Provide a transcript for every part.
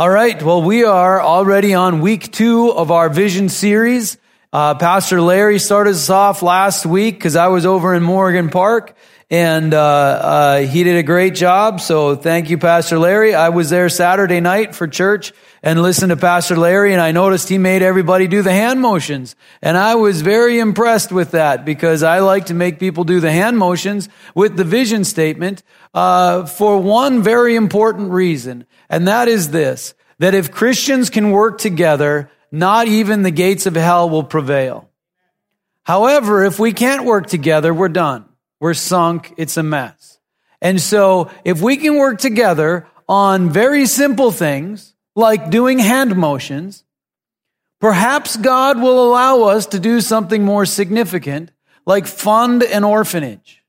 All right. Well, we are already on week two of our vision series. Uh, Pastor Larry started us off last week because I was over in Morgan Park and uh, uh, he did a great job. So thank you, Pastor Larry. I was there Saturday night for church and listened to Pastor Larry, and I noticed he made everybody do the hand motions, and I was very impressed with that because I like to make people do the hand motions with the vision statement uh, for one very important reason, and that is this: that if Christians can work together, not even the gates of hell will prevail. However, if we can't work together, we're done. We're sunk. It's a mess. And so if we can work together on very simple things, like doing hand motions, perhaps God will allow us to do something more significant, like fund an orphanage,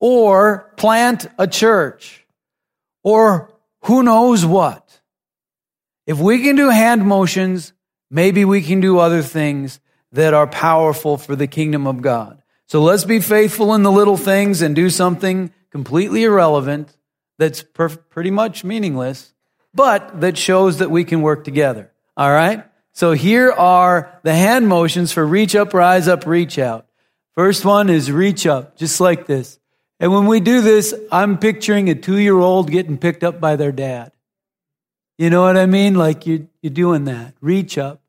or plant a church, or who knows what. If we can do hand motions, maybe we can do other things that are powerful for the kingdom of God. So let's be faithful in the little things and do something completely irrelevant that's per- pretty much meaningless, but that shows that we can work together. All right? So here are the hand motions for reach up, rise up, reach out. First one is reach up, just like this. And when we do this, I'm picturing a two year old getting picked up by their dad. You know what I mean? Like you, you're doing that. Reach up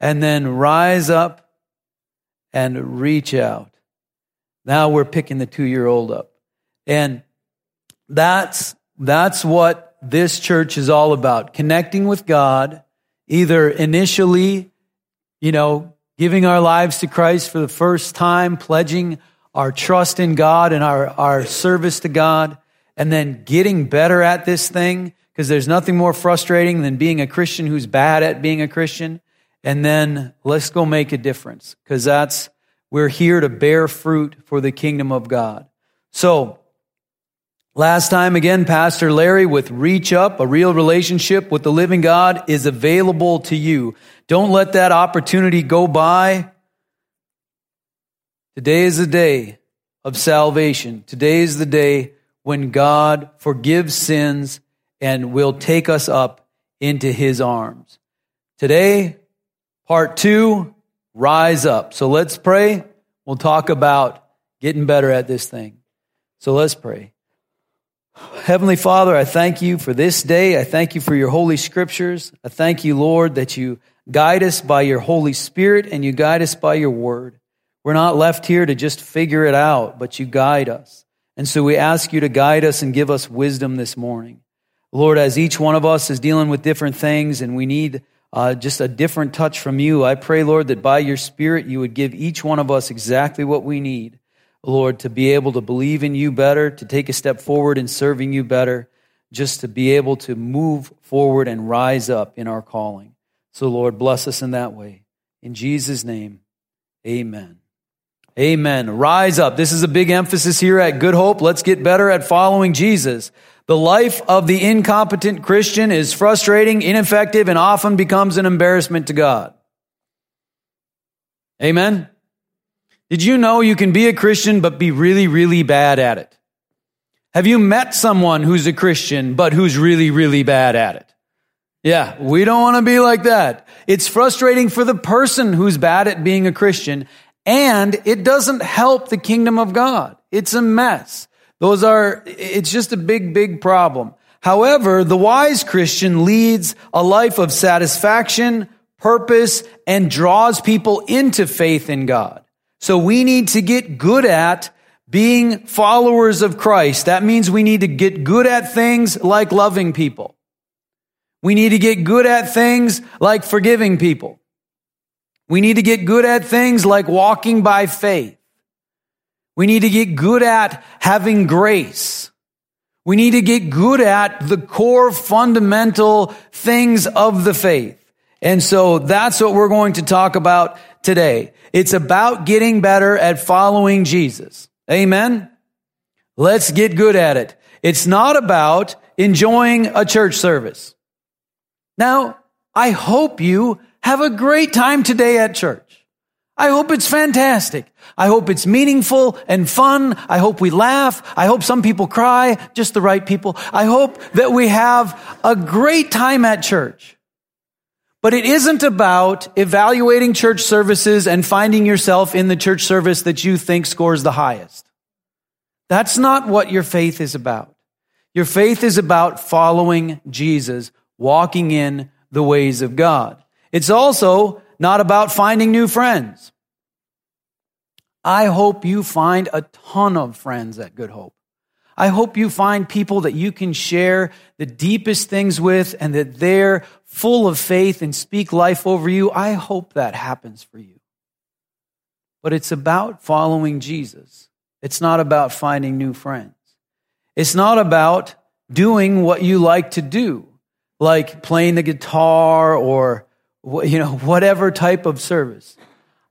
and then rise up and reach out. Now we're picking the two year old up. And that's, that's what this church is all about. Connecting with God, either initially, you know, giving our lives to Christ for the first time, pledging our trust in God and our, our service to God, and then getting better at this thing because there's nothing more frustrating than being a Christian who's bad at being a Christian. And then let's go make a difference because that's, we're here to bear fruit for the kingdom of God. So, last time again, Pastor Larry with Reach Up, a real relationship with the living God is available to you. Don't let that opportunity go by. Today is the day of salvation. Today is the day when God forgives sins and will take us up into his arms. Today, part two, rise up. So let's pray. We'll talk about getting better at this thing. So let's pray. Heavenly Father, I thank you for this day. I thank you for your holy scriptures. I thank you, Lord, that you guide us by your Holy Spirit and you guide us by your word. We're not left here to just figure it out, but you guide us. And so we ask you to guide us and give us wisdom this morning. Lord, as each one of us is dealing with different things and we need uh, just a different touch from you, I pray, Lord, that by your Spirit you would give each one of us exactly what we need, Lord, to be able to believe in you better, to take a step forward in serving you better, just to be able to move forward and rise up in our calling. So, Lord, bless us in that way. In Jesus' name, amen. Amen. Rise up. This is a big emphasis here at Good Hope. Let's get better at following Jesus. The life of the incompetent Christian is frustrating, ineffective, and often becomes an embarrassment to God. Amen? Did you know you can be a Christian but be really, really bad at it? Have you met someone who's a Christian but who's really, really bad at it? Yeah, we don't want to be like that. It's frustrating for the person who's bad at being a Christian and it doesn't help the kingdom of God. It's a mess. Those are, it's just a big, big problem. However, the wise Christian leads a life of satisfaction, purpose, and draws people into faith in God. So we need to get good at being followers of Christ. That means we need to get good at things like loving people. We need to get good at things like forgiving people. We need to get good at things like walking by faith. We need to get good at having grace. We need to get good at the core fundamental things of the faith. And so that's what we're going to talk about today. It's about getting better at following Jesus. Amen. Let's get good at it. It's not about enjoying a church service. Now, I hope you have a great time today at church. I hope it's fantastic. I hope it's meaningful and fun. I hope we laugh. I hope some people cry, just the right people. I hope that we have a great time at church. But it isn't about evaluating church services and finding yourself in the church service that you think scores the highest. That's not what your faith is about. Your faith is about following Jesus, walking in the ways of God. It's also not about finding new friends. I hope you find a ton of friends at Good Hope. I hope you find people that you can share the deepest things with and that they're full of faith and speak life over you. I hope that happens for you. But it's about following Jesus. It's not about finding new friends. It's not about doing what you like to do, like playing the guitar or you know, whatever type of service.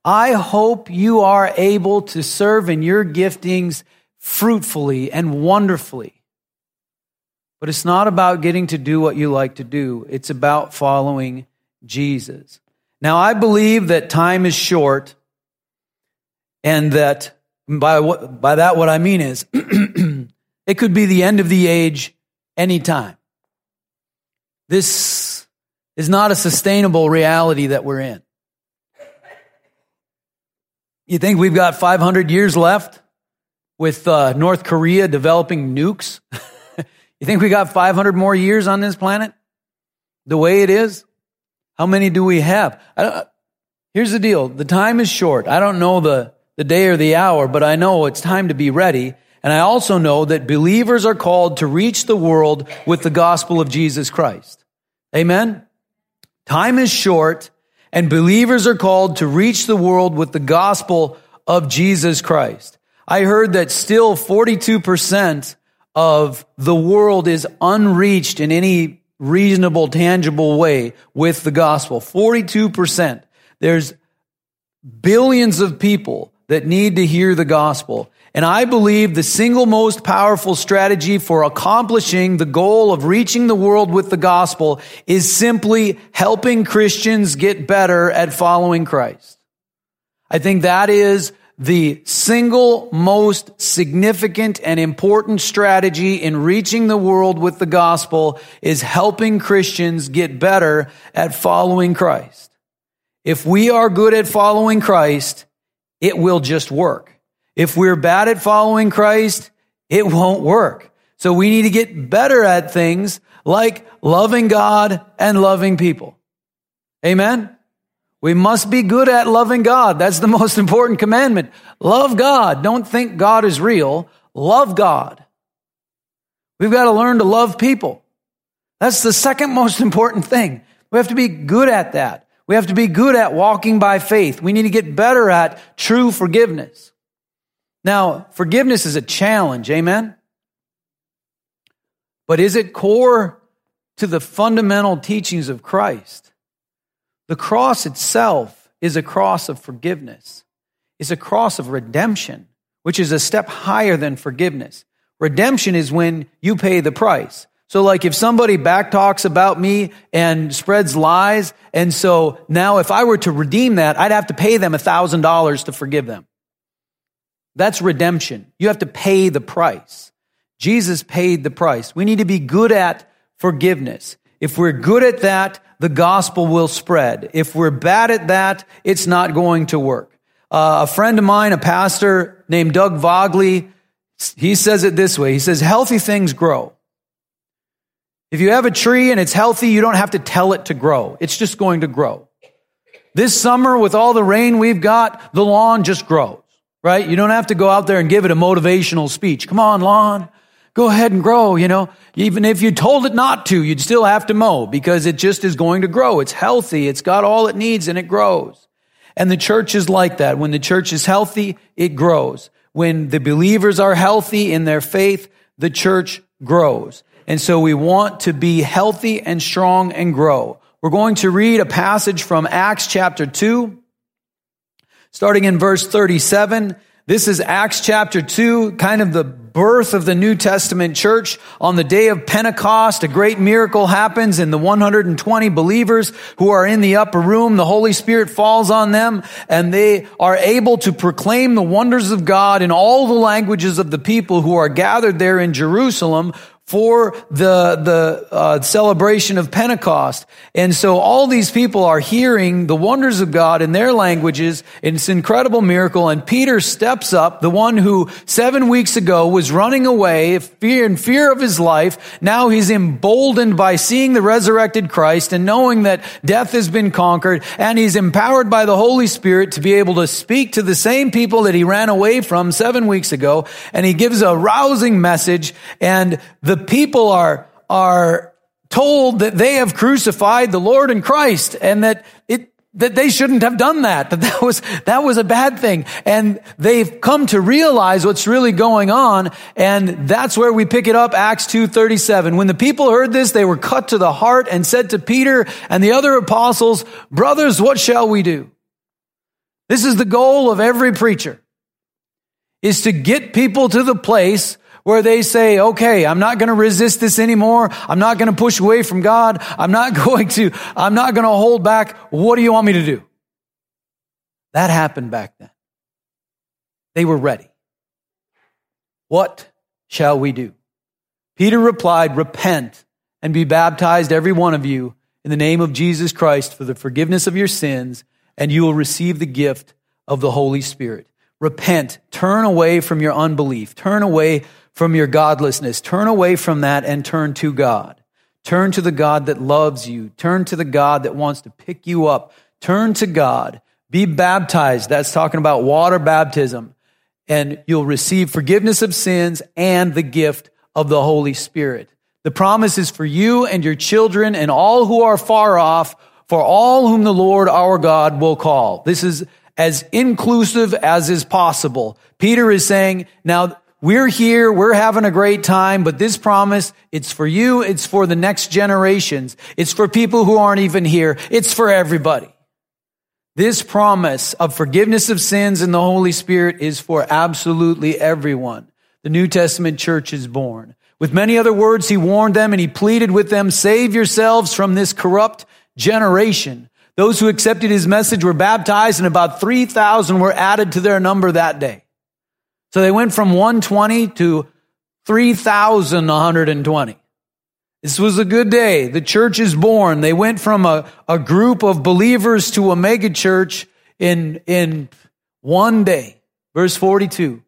I hope you are able to serve in your giftings fruitfully and wonderfully. But it's not about getting to do what you like to do. It's about following Jesus. Now, I believe that time is short and that by what, by that, what I mean is it could be the end of the age anytime. This is not a sustainable reality that we're in. You think we've got 500 years left with uh, North Korea developing nukes? you think we got 500 more years on this planet? The way it is? How many do we have? here's the deal. The time is short. I don't know the, the day or the hour, but I know it's time to be ready. And I also know that believers are called to reach the world with the gospel of Jesus Christ. Amen? Time is short and believers are called to reach the world with the gospel of Jesus Christ. I heard that still 42% of the world is unreached in any reasonable, tangible way with the gospel. 42%. There's billions of people that need to hear the gospel. And I believe the single most powerful strategy for accomplishing the goal of reaching the world with the gospel is simply helping Christians get better at following Christ. I think that is the single most significant and important strategy in reaching the world with the gospel is helping Christians get better at following Christ. If we are good at following Christ, it will just work. If we're bad at following Christ, it won't work. So we need to get better at things like loving God and loving people. Amen. We must be good at loving God. That's the most important commandment. Love God. Don't think God is real. Love God. We've got to learn to love people. That's the second most important thing. We have to be good at that. We have to be good at walking by faith. We need to get better at true forgiveness. Now, forgiveness is a challenge, amen? But is it core to the fundamental teachings of Christ? The cross itself is a cross of forgiveness. It's a cross of redemption, which is a step higher than forgiveness. Redemption is when you pay the price. So like if somebody backtalks about me and spreads lies, and so now if I were to redeem that, I'd have to pay them a thousand dollars to forgive them. That's redemption. You have to pay the price. Jesus paid the price. We need to be good at forgiveness. If we're good at that, the gospel will spread. If we're bad at that, it's not going to work. Uh, a friend of mine, a pastor named Doug Vogley, he says it this way. He says, healthy things grow. If you have a tree and it's healthy, you don't have to tell it to grow. It's just going to grow. This summer, with all the rain we've got, the lawn just grows, right? You don't have to go out there and give it a motivational speech. Come on, lawn. Go ahead and grow, you know. Even if you told it not to, you'd still have to mow because it just is going to grow. It's healthy. It's got all it needs and it grows. And the church is like that. When the church is healthy, it grows. When the believers are healthy in their faith, the church grows. And so we want to be healthy and strong and grow. We're going to read a passage from Acts chapter 2, starting in verse 37. This is Acts chapter 2, kind of the birth of the New Testament church. On the day of Pentecost, a great miracle happens and the 120 believers who are in the upper room, the Holy Spirit falls on them and they are able to proclaim the wonders of God in all the languages of the people who are gathered there in Jerusalem for the the uh, celebration of Pentecost. And so all these people are hearing the wonders of God in their languages. It's an incredible miracle. And Peter steps up, the one who seven weeks ago was running away, in fear of his life. Now he's emboldened by seeing the resurrected Christ and knowing that death has been conquered. And he's empowered by the Holy Spirit to be able to speak to the same people that he ran away from seven weeks ago. And he gives a rousing message. And the people are, are told that they have crucified the Lord and Christ and that it, that they shouldn't have done that, that that was, that was a bad thing. And they've come to realize what's really going on. And that's where we pick it up, Acts 2.37. When the people heard this, they were cut to the heart and said to Peter and the other apostles, brothers, what shall we do? This is the goal of every preacher, is to get people to the place where they say, okay, I'm not going to resist this anymore. I'm not going to push away from God. I'm not going to, I'm not going to hold back. What do you want me to do? That happened back then. They were ready. What shall we do? Peter replied, repent and be baptized, every one of you, in the name of Jesus Christ for the forgiveness of your sins, and you will receive the gift of the Holy Spirit. Repent. Turn away from your unbelief. Turn away from your godlessness. Turn away from that and turn to God. Turn to the God that loves you. Turn to the God that wants to pick you up. Turn to God. Be baptized. That's talking about water baptism. And you'll receive forgiveness of sins and the gift of the Holy Spirit. The promise is for you and your children and all who are far off, for all whom the Lord our God will call. This is as inclusive as is possible. Peter is saying, now we're here, we're having a great time, but this promise, it's for you, it's for the next generations, it's for people who aren't even here, it's for everybody. This promise of forgiveness of sins and the Holy Spirit is for absolutely everyone. The New Testament church is born. With many other words, he warned them and he pleaded with them, save yourselves from this corrupt generation. Those who accepted his message were baptized and about 3,000 were added to their number that day. So they went from 120 to 3,120. This was a good day. The church is born. They went from a, a group of believers to a mega church in, in one day. Verse 42.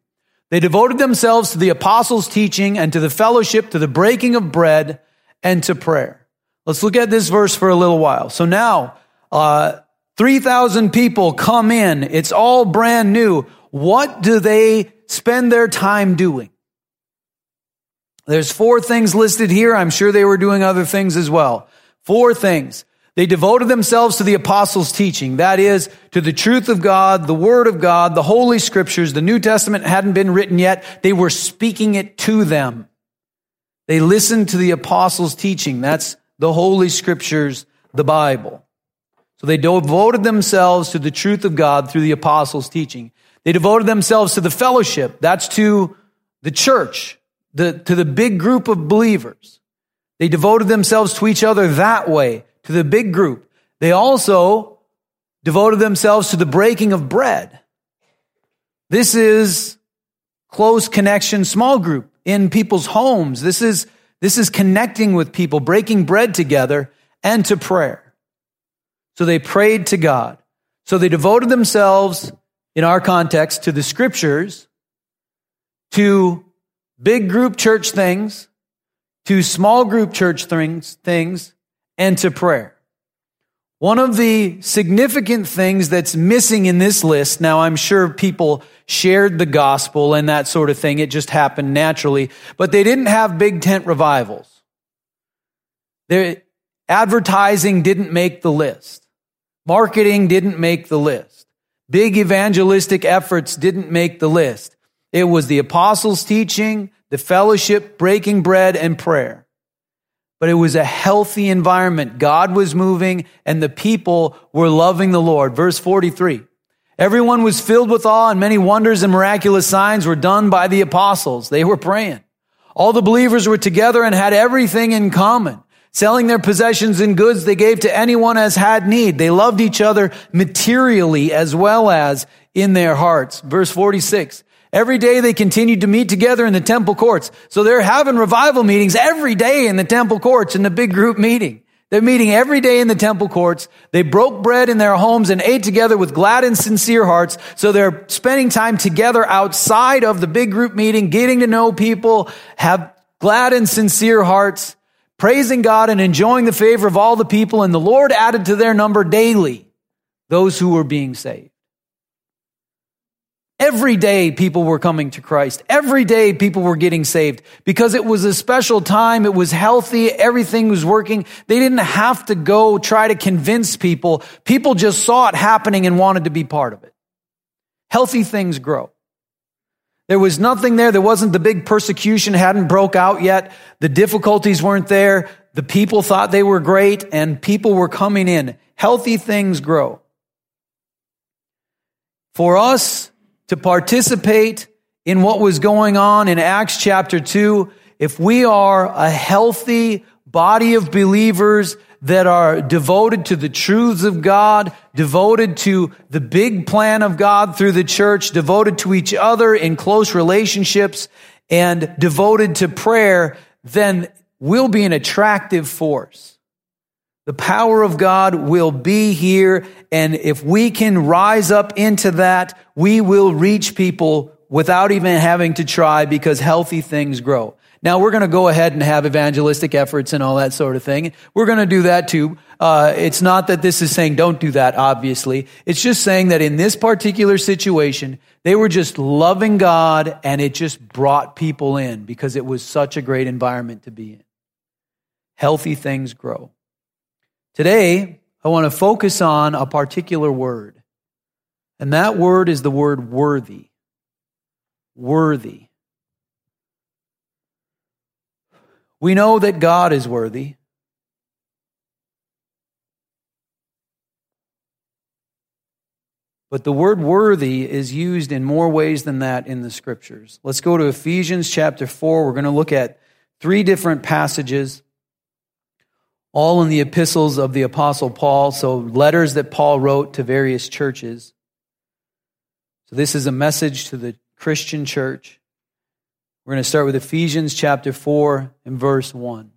They devoted themselves to the apostles' teaching and to the fellowship, to the breaking of bread, and to prayer. Let's look at this verse for a little while. So now, uh, 3,000 people come in. It's all brand new. What do they spend their time doing? There's four things listed here. I'm sure they were doing other things as well. Four things. They devoted themselves to the apostles' teaching. That is, to the truth of God, the word of God, the holy scriptures. The New Testament hadn't been written yet. They were speaking it to them. They listened to the apostles' teaching. That's the holy scriptures, the Bible. So they devoted themselves to the truth of God through the apostles' teaching. They devoted themselves to the fellowship. That's to the church, the, to the big group of believers. They devoted themselves to each other that way, to the big group. They also devoted themselves to the breaking of bread. This is close connection, small group in people's homes. This is, this is connecting with people, breaking bread together and to prayer. So they prayed to God. So they devoted themselves in our context, to the scriptures, to big group church things, to small group church things, things, and to prayer. One of the significant things that's missing in this list, now I'm sure people shared the gospel and that sort of thing. It just happened naturally, but they didn't have big tent revivals. Their advertising didn't make the list. Marketing didn't make the list. Big evangelistic efforts didn't make the list. It was the apostles' teaching, the fellowship, breaking bread, and prayer. But it was a healthy environment. God was moving and the people were loving the Lord. Verse 43. Everyone was filled with awe and many wonders and miraculous signs were done by the apostles. They were praying. All the believers were together and had everything in common. Selling their possessions and goods they gave to anyone as had need. They loved each other materially as well as in their hearts. Verse 46. Every day they continued to meet together in the temple courts. So they're having revival meetings every day in the temple courts in the big group meeting. They're meeting every day in the temple courts. They broke bread in their homes and ate together with glad and sincere hearts. So they're spending time together outside of the big group meeting, getting to know people, have glad and sincere hearts, praising God and enjoying the favor of all the people. And the Lord added to their number daily those who were being saved. Every day people were coming to Christ. Every day people were getting saved because it was a special time. It was healthy. Everything was working. They didn't have to go try to convince people. People just saw it happening and wanted to be part of it. Healthy things grow. There was nothing there. There wasn't the big persecution hadn't broke out yet. The difficulties weren't there. The people thought they were great and people were coming in. Healthy things grow. For us, to participate in what was going on in Acts chapter 2, if we are a healthy body of believers that are devoted to the truths of God, devoted to the big plan of God through the church, devoted to each other in close relationships, and devoted to prayer, then we'll be an attractive force. The power of God will be here. And if we can rise up into that, we will reach people without even having to try because healthy things grow. Now we're going to go ahead and have evangelistic efforts and all that sort of thing. We're going to do that too. Uh, it's not that this is saying don't do that, obviously. It's just saying that in this particular situation, they were just loving God and it just brought people in because it was such a great environment to be in. Healthy things grow. Today, I want to focus on a particular word, and that word is the word worthy. Worthy. We know that God is worthy. But the word worthy is used in more ways than that in the scriptures. Let's go to Ephesians chapter 4. We're going to look at three different passages all in the epistles of the Apostle Paul, so letters that Paul wrote to various churches. So this is a message to the Christian church. We're going to start with Ephesians chapter 4 and verse 1.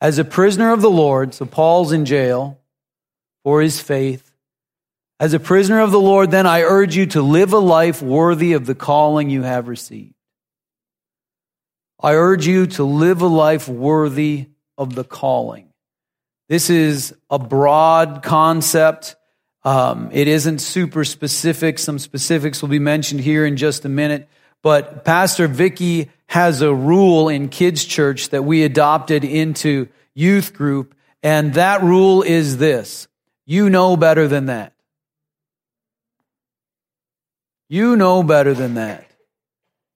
As a prisoner of the Lord, so Paul's in jail for his faith. As a prisoner of the Lord, then I urge you to live a life worthy of the calling you have received. I urge you to live a life worthy of the calling. This is a broad concept. Um, it isn't super specific. Some specifics will be mentioned here in just a minute. But Pastor Vicky has a rule in kids church that we adopted into youth group. And that rule is this. You know better than that. You know better than that.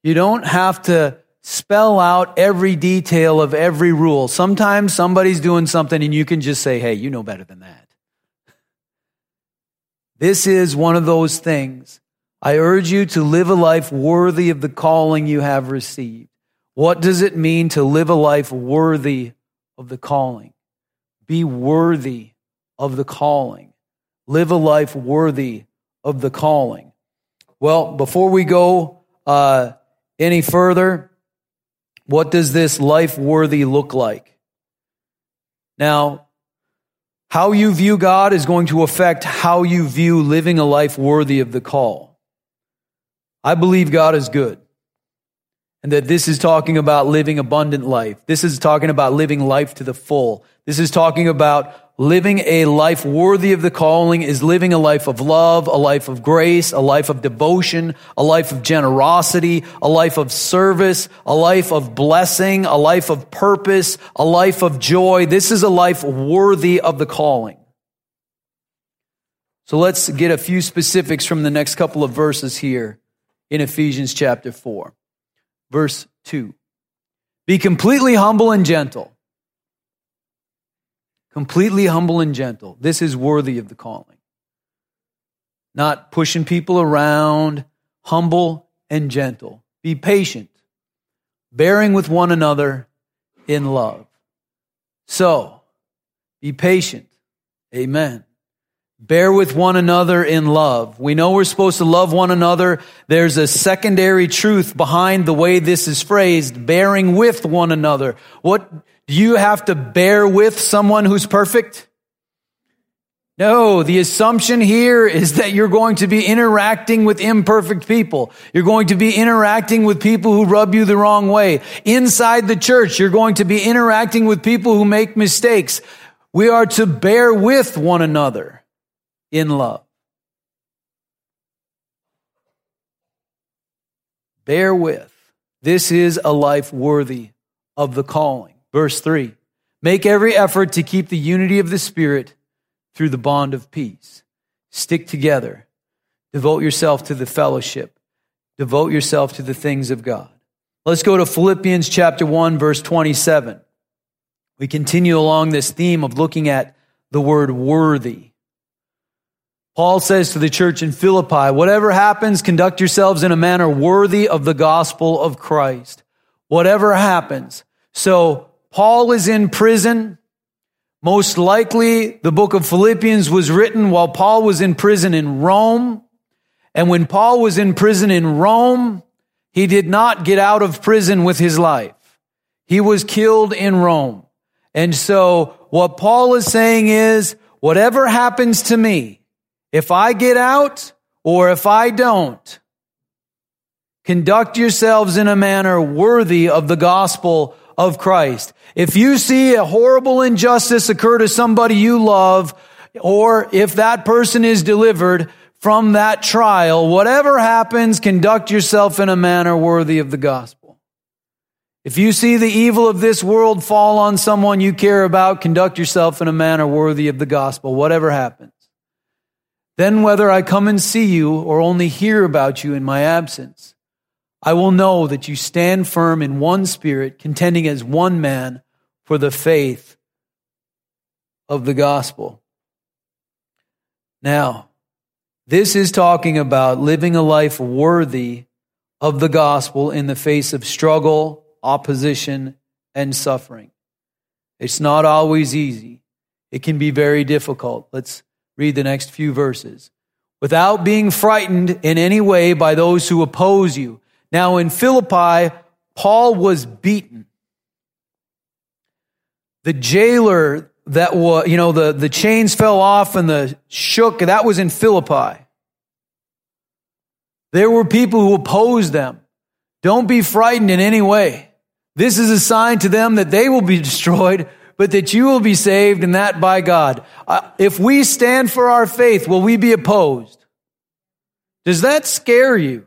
You don't have to spell out every detail of every rule. Sometimes somebody's doing something and you can just say, hey, you know better than that. This is one of those things. I urge you to live a life worthy of the calling you have received. What does it mean to live a life worthy of the calling? Be worthy of the calling. Live a life worthy of the calling. Well, before we go uh, any further, what does this life worthy look like? Now, how you view God is going to affect how you view living a life worthy of the call. I believe God is good. And that this is talking about living abundant life. This is talking about living life to the full. This is talking about living a life worthy of the calling is living a life of love, a life of grace, a life of devotion, a life of generosity, a life of service, a life of blessing, a life of purpose, a life of joy. This is a life worthy of the calling. So let's get a few specifics from the next couple of verses here in Ephesians chapter 4. Verse 2. Be completely humble and gentle completely humble and gentle. This is worthy of the calling. not pushing people around, humble and gentle. Be patient, bearing with one another in love. So, be patient. Amen. Bear with one another in love. We know we're supposed to love one another. There's a secondary truth behind the way this is phrased, bearing with one another. What, do you have to bear with someone who's perfect? No, the assumption here is that you're going to be interacting with imperfect people. You're going to be interacting with people who rub you the wrong way. Inside the church, you're going to be interacting with people who make mistakes. We are to bear with one another in love. Bear with. This is a life worthy of the calling. Verse 3 Make every effort to keep the unity of the Spirit through the bond of peace. Stick together. Devote yourself to the fellowship. Devote yourself to the things of God. Let's go to Philippians chapter 1, verse 27. We continue along this theme of looking at the word worthy. Paul says to the church in Philippi, whatever happens, conduct yourselves in a manner worthy of the gospel of Christ. Whatever happens. So Paul is in prison. Most likely, the book of Philippians was written while Paul was in prison in Rome. And when Paul was in prison in Rome, he did not get out of prison with his life. He was killed in Rome. And so what Paul is saying is, whatever happens to me, if I get out or if I don't, conduct yourselves in a manner worthy of the gospel of Christ. If you see a horrible injustice occur to somebody you love, or if that person is delivered from that trial, whatever happens, conduct yourself in a manner worthy of the gospel. If you see the evil of this world fall on someone you care about, conduct yourself in a manner worthy of the gospel, whatever happens. Then whether I come and see you or only hear about you in my absence, I will know that you stand firm in one spirit, contending as one man for the faith of the gospel. Now, this is talking about living a life worthy of the gospel in the face of struggle, opposition, and suffering. It's not always easy. It can be very difficult. Let's read the next few verses. Without being frightened in any way by those who oppose you now in Philippi, Paul was beaten. The jailer that was, you know, the, the chains fell off and the shook, that was in Philippi. There were people who opposed them. Don't be frightened in any way. This is a sign to them that they will be destroyed, but that you will be saved and that by God. Uh, if we stand for our faith, will we be opposed? Does that scare you?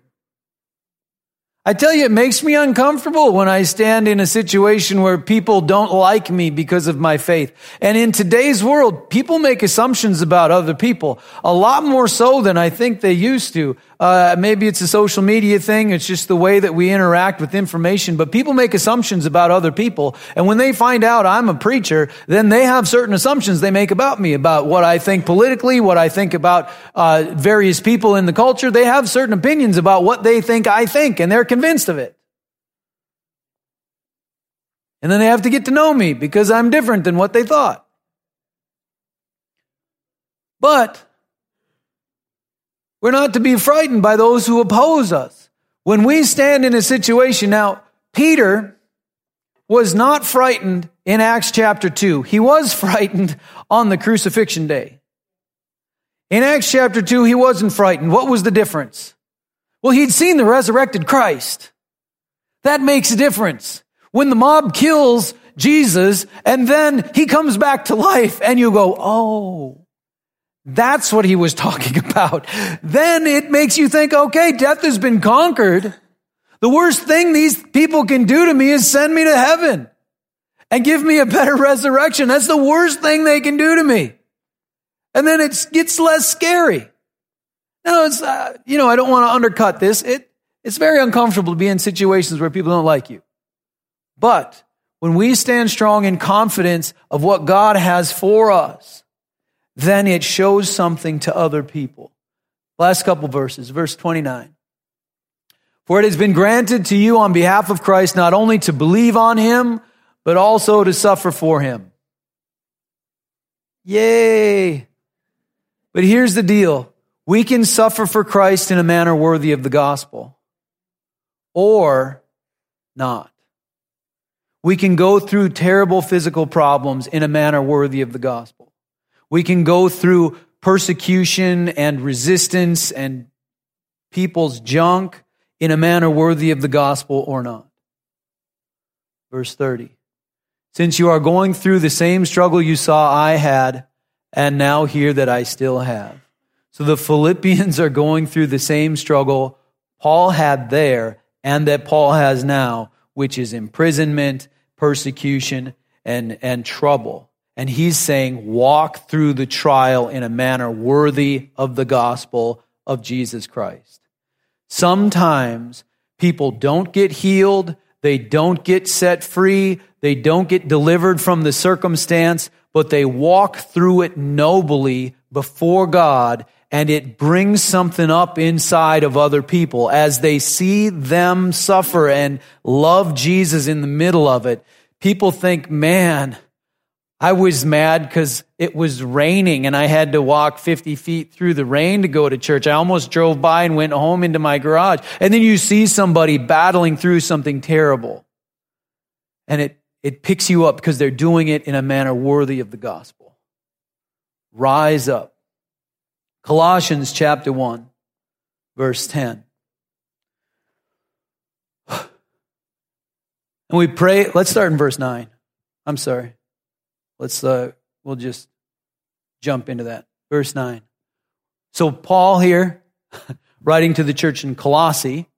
I tell you, it makes me uncomfortable when I stand in a situation where people don't like me because of my faith. And in today's world, people make assumptions about other people a lot more so than I think they used to. Uh, maybe it's a social media thing. It's just the way that we interact with information. But people make assumptions about other people. And when they find out I'm a preacher, then they have certain assumptions they make about me, about what I think politically, what I think about uh, various people in the culture. They have certain opinions about what they think I think, and they're convinced of it. And then they have to get to know me because I'm different than what they thought. But we're not to be frightened by those who oppose us. When we stand in a situation, now, Peter was not frightened in Acts chapter 2. He was frightened on the crucifixion day. In Acts chapter 2, he wasn't frightened. What was the difference? Well, he'd seen the resurrected Christ. That makes a difference. When the mob kills Jesus and then he comes back to life and you go, oh, that's what he was talking about. Then it makes you think, okay, death has been conquered. The worst thing these people can do to me is send me to heaven and give me a better resurrection. That's the worst thing they can do to me. And then it gets less scary. Now it's, uh, you know, I don't want to undercut this. It, it's very uncomfortable to be in situations where people don't like you. But when we stand strong in confidence of what God has for us, then it shows something to other people. Last couple verses, verse 29. For it has been granted to you on behalf of Christ not only to believe on him, but also to suffer for him. Yay! But here's the deal. We can suffer for Christ in a manner worthy of the gospel or not. We can go through terrible physical problems in a manner worthy of the gospel. We can go through persecution and resistance and people's junk in a manner worthy of the gospel or not. Verse 30. Since you are going through the same struggle you saw I had, and now hear that I still have. So the Philippians are going through the same struggle Paul had there and that Paul has now, which is imprisonment, persecution, and, and trouble. And he's saying, walk through the trial in a manner worthy of the gospel of Jesus Christ. Sometimes people don't get healed, they don't get set free, they don't get delivered from the circumstance, but they walk through it nobly before God and it brings something up inside of other people as they see them suffer and love Jesus in the middle of it. People think, man, I was mad because it was raining and I had to walk 50 feet through the rain to go to church. I almost drove by and went home into my garage. And then you see somebody battling through something terrible. And it, it picks you up because they're doing it in a manner worthy of the gospel. Rise up. Colossians chapter 1, verse 10. And we pray, let's start in verse 9. I'm sorry. Let's, uh, we'll just jump into that. Verse 9. So, Paul here, writing to the church in Colossae,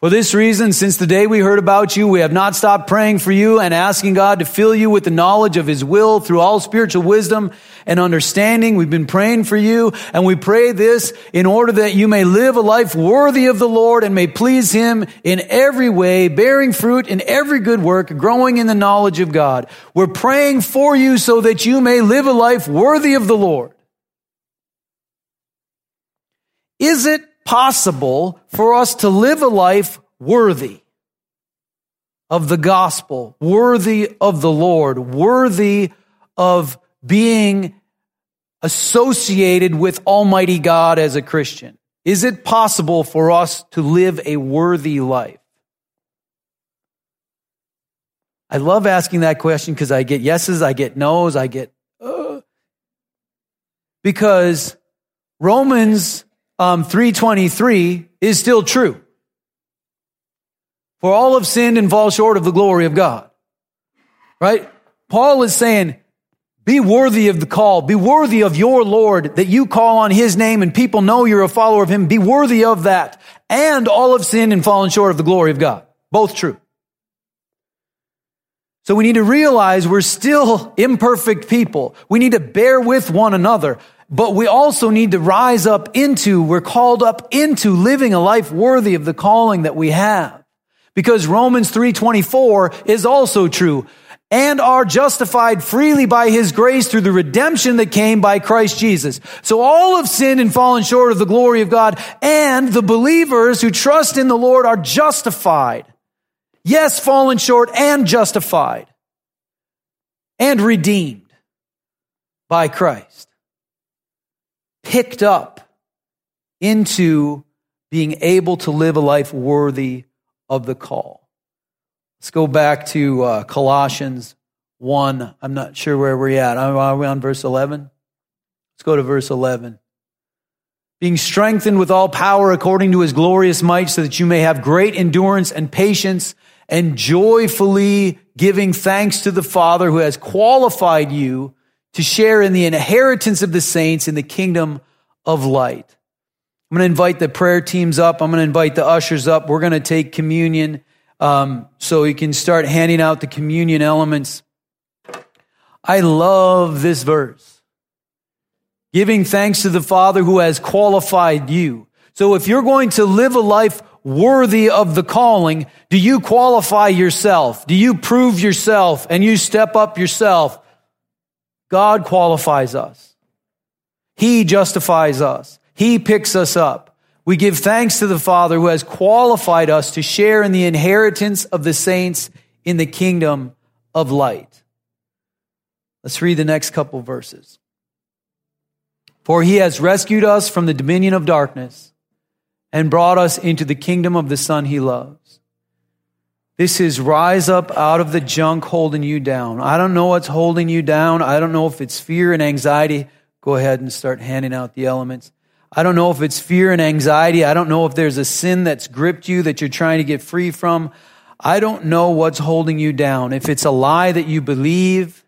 for this reason, since the day we heard about you, we have not stopped praying for you and asking God to fill you with the knowledge of His will through all spiritual wisdom and understanding. We've been praying for you and we pray this in order that you may live a life worthy of the Lord and may please Him in every way, bearing fruit in every good work, growing in the knowledge of God. We're praying for you so that you may live a life worthy of the Lord. Is it possible for us to live a life worthy of the gospel, worthy of the Lord, worthy of being associated with Almighty God as a Christian? Is it possible for us to live a worthy life? I love asking that question because I get yeses, I get nos, I get, uh, because Romans um, 323 is still true. For all have sinned and fall short of the glory of God. Right? Paul is saying, be worthy of the call. Be worthy of your Lord that you call on his name and people know you're a follower of him. Be worthy of that. And all have sinned and fallen short of the glory of God. Both true. So we need to realize we're still imperfect people. We need to bear with one another but we also need to rise up into, we're called up into living a life worthy of the calling that we have. Because Romans 3.24 is also true. And are justified freely by his grace through the redemption that came by Christ Jesus. So all have sinned and fallen short of the glory of God. And the believers who trust in the Lord are justified. Yes, fallen short and justified. And redeemed by Christ picked up into being able to live a life worthy of the call. Let's go back to uh, Colossians 1. I'm not sure where we're at. Are we on verse 11? Let's go to verse 11. Being strengthened with all power according to his glorious might, so that you may have great endurance and patience, and joyfully giving thanks to the Father who has qualified you to share in the inheritance of the saints in the kingdom of light. I'm going to invite the prayer teams up. I'm going to invite the ushers up. We're going to take communion um, so you can start handing out the communion elements. I love this verse. Giving thanks to the Father who has qualified you. So if you're going to live a life worthy of the calling, do you qualify yourself? Do you prove yourself and you step up yourself? God qualifies us. He justifies us. He picks us up. We give thanks to the Father who has qualified us to share in the inheritance of the saints in the kingdom of light. Let's read the next couple verses. For he has rescued us from the dominion of darkness and brought us into the kingdom of the Son he loves. This is rise up out of the junk holding you down. I don't know what's holding you down. I don't know if it's fear and anxiety. Go ahead and start handing out the elements. I don't know if it's fear and anxiety. I don't know if there's a sin that's gripped you that you're trying to get free from. I don't know what's holding you down. If it's a lie that you believe,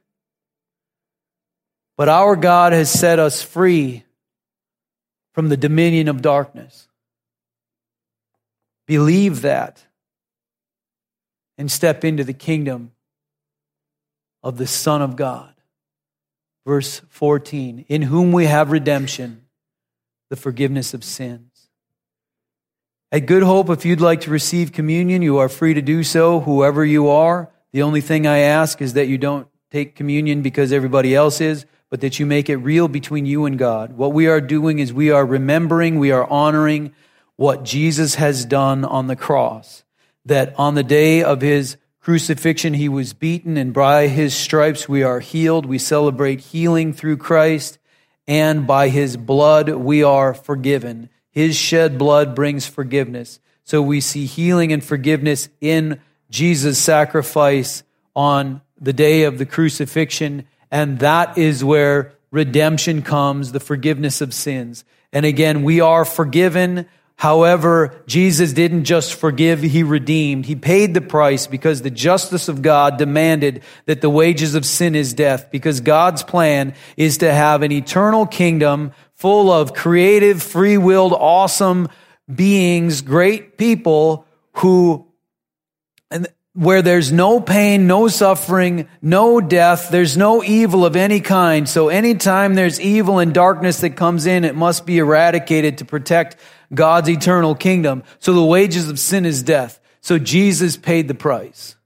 but our God has set us free from the dominion of darkness. Believe that and step into the kingdom of the Son of God. Verse 14 In whom we have redemption, the forgiveness of sins. At Good Hope, if you'd like to receive communion, you are free to do so, whoever you are. The only thing I ask is that you don't take communion because everybody else is, but that you make it real between you and God. What we are doing is we are remembering, we are honoring what Jesus has done on the cross. That on the day of his crucifixion, he was beaten, and by his stripes we are healed. We celebrate healing through Christ, and by his blood we are forgiven. His shed blood brings forgiveness. So we see healing and forgiveness in Jesus' sacrifice on the day of the crucifixion and that is where redemption comes, the forgiveness of sins. And again, we are forgiven. However, Jesus didn't just forgive, he redeemed. He paid the price because the justice of God demanded that the wages of sin is death, because God's plan is to have an eternal kingdom full of creative, free willed, awesome beings, great people who and where there's no pain, no suffering, no death, there's no evil of any kind. So anytime there's evil and darkness that comes in, it must be eradicated to protect God's eternal kingdom. So the wages of sin is death. So Jesus paid the price.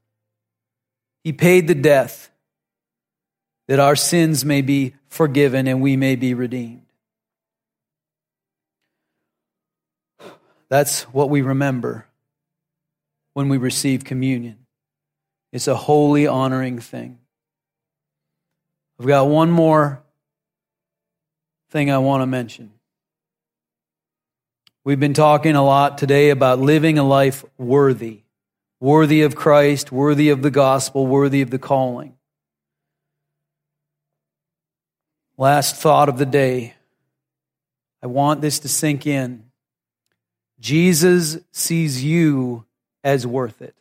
He paid the death that our sins may be forgiven and we may be redeemed. That's what we remember when we receive communion. It's a holy, honoring thing. I've got one more thing I want to mention. We've been talking a lot today about living a life worthy, worthy of Christ, worthy of the gospel, worthy of the calling. Last thought of the day. I want this to sink in. Jesus sees you as worth it.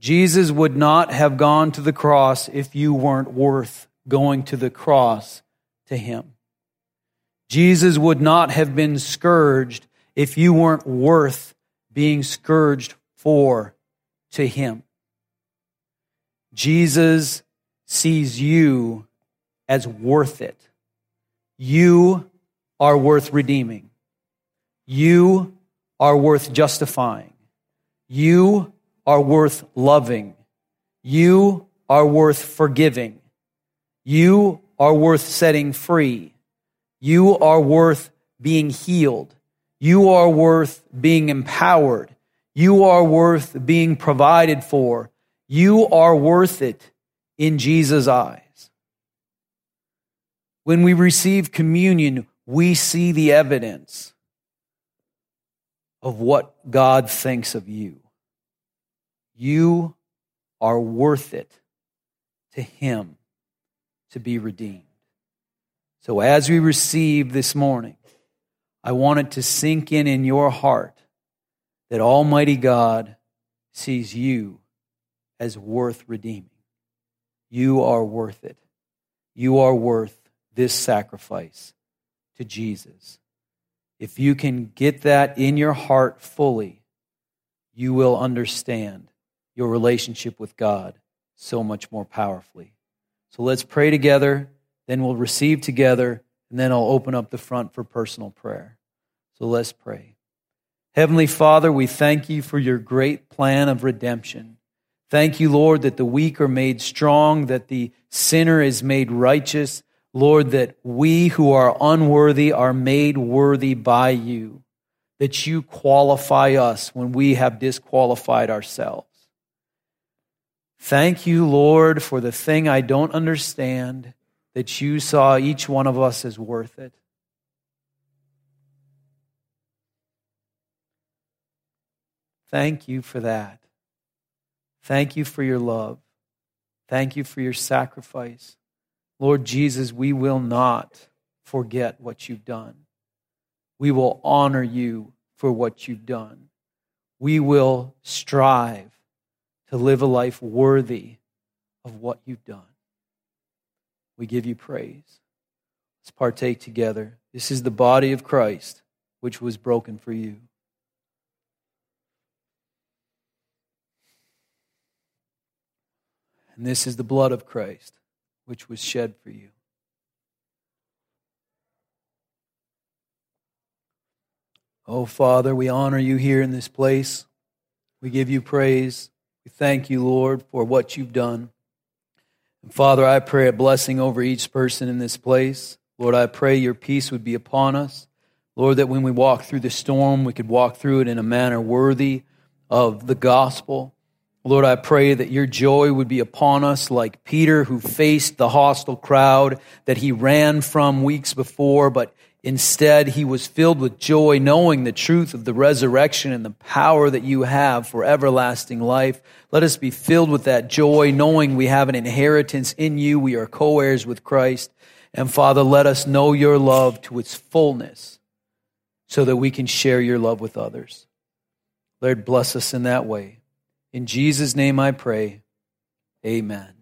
Jesus would not have gone to the cross if you weren't worth going to the cross to him. Jesus would not have been scourged if you weren't worth being scourged for to him. Jesus sees you as worth it. You are worth redeeming. You are worth justifying. You are worth loving. You are worth forgiving. You are worth setting free. You are worth being healed. You are worth being empowered. You are worth being provided for. You are worth it in Jesus' eyes. When we receive communion, we see the evidence of what God thinks of you. You are worth it to Him to be redeemed. So as we receive this morning, I want it to sink in in your heart that Almighty God sees you as worth redeeming. You are worth it. You are worth this sacrifice to Jesus. If you can get that in your heart fully, you will understand your relationship with God so much more powerfully. So let's pray together, then we'll receive together, and then I'll open up the front for personal prayer. So let's pray. Heavenly Father, we thank you for your great plan of redemption. Thank you, Lord, that the weak are made strong, that the sinner is made righteous. Lord, that we who are unworthy are made worthy by you, that you qualify us when we have disqualified ourselves. Thank you, Lord, for the thing I don't understand, that you saw each one of us as worth it. Thank you for that. Thank you for your love. Thank you for your sacrifice. Lord Jesus, we will not forget what you've done. We will honor you for what you've done. We will strive to live a life worthy of what you've done. We give you praise. Let's partake together. This is the body of Christ, which was broken for you. And this is the blood of Christ, which was shed for you. Oh, Father, we honor you here in this place. We give you praise. We thank you, Lord, for what you've done. Father, I pray a blessing over each person in this place. Lord, I pray your peace would be upon us. Lord, that when we walk through the storm, we could walk through it in a manner worthy of the gospel. Lord, I pray that your joy would be upon us like Peter, who faced the hostile crowd that he ran from weeks before, but instead he was filled with joy, knowing the truth of the resurrection and the power that you have for everlasting life. Let us be filled with that joy, knowing we have an inheritance in you. We are co heirs with Christ. And Father, let us know your love to its fullness so that we can share your love with others. Lord, bless us in that way. In Jesus' name I pray. Amen.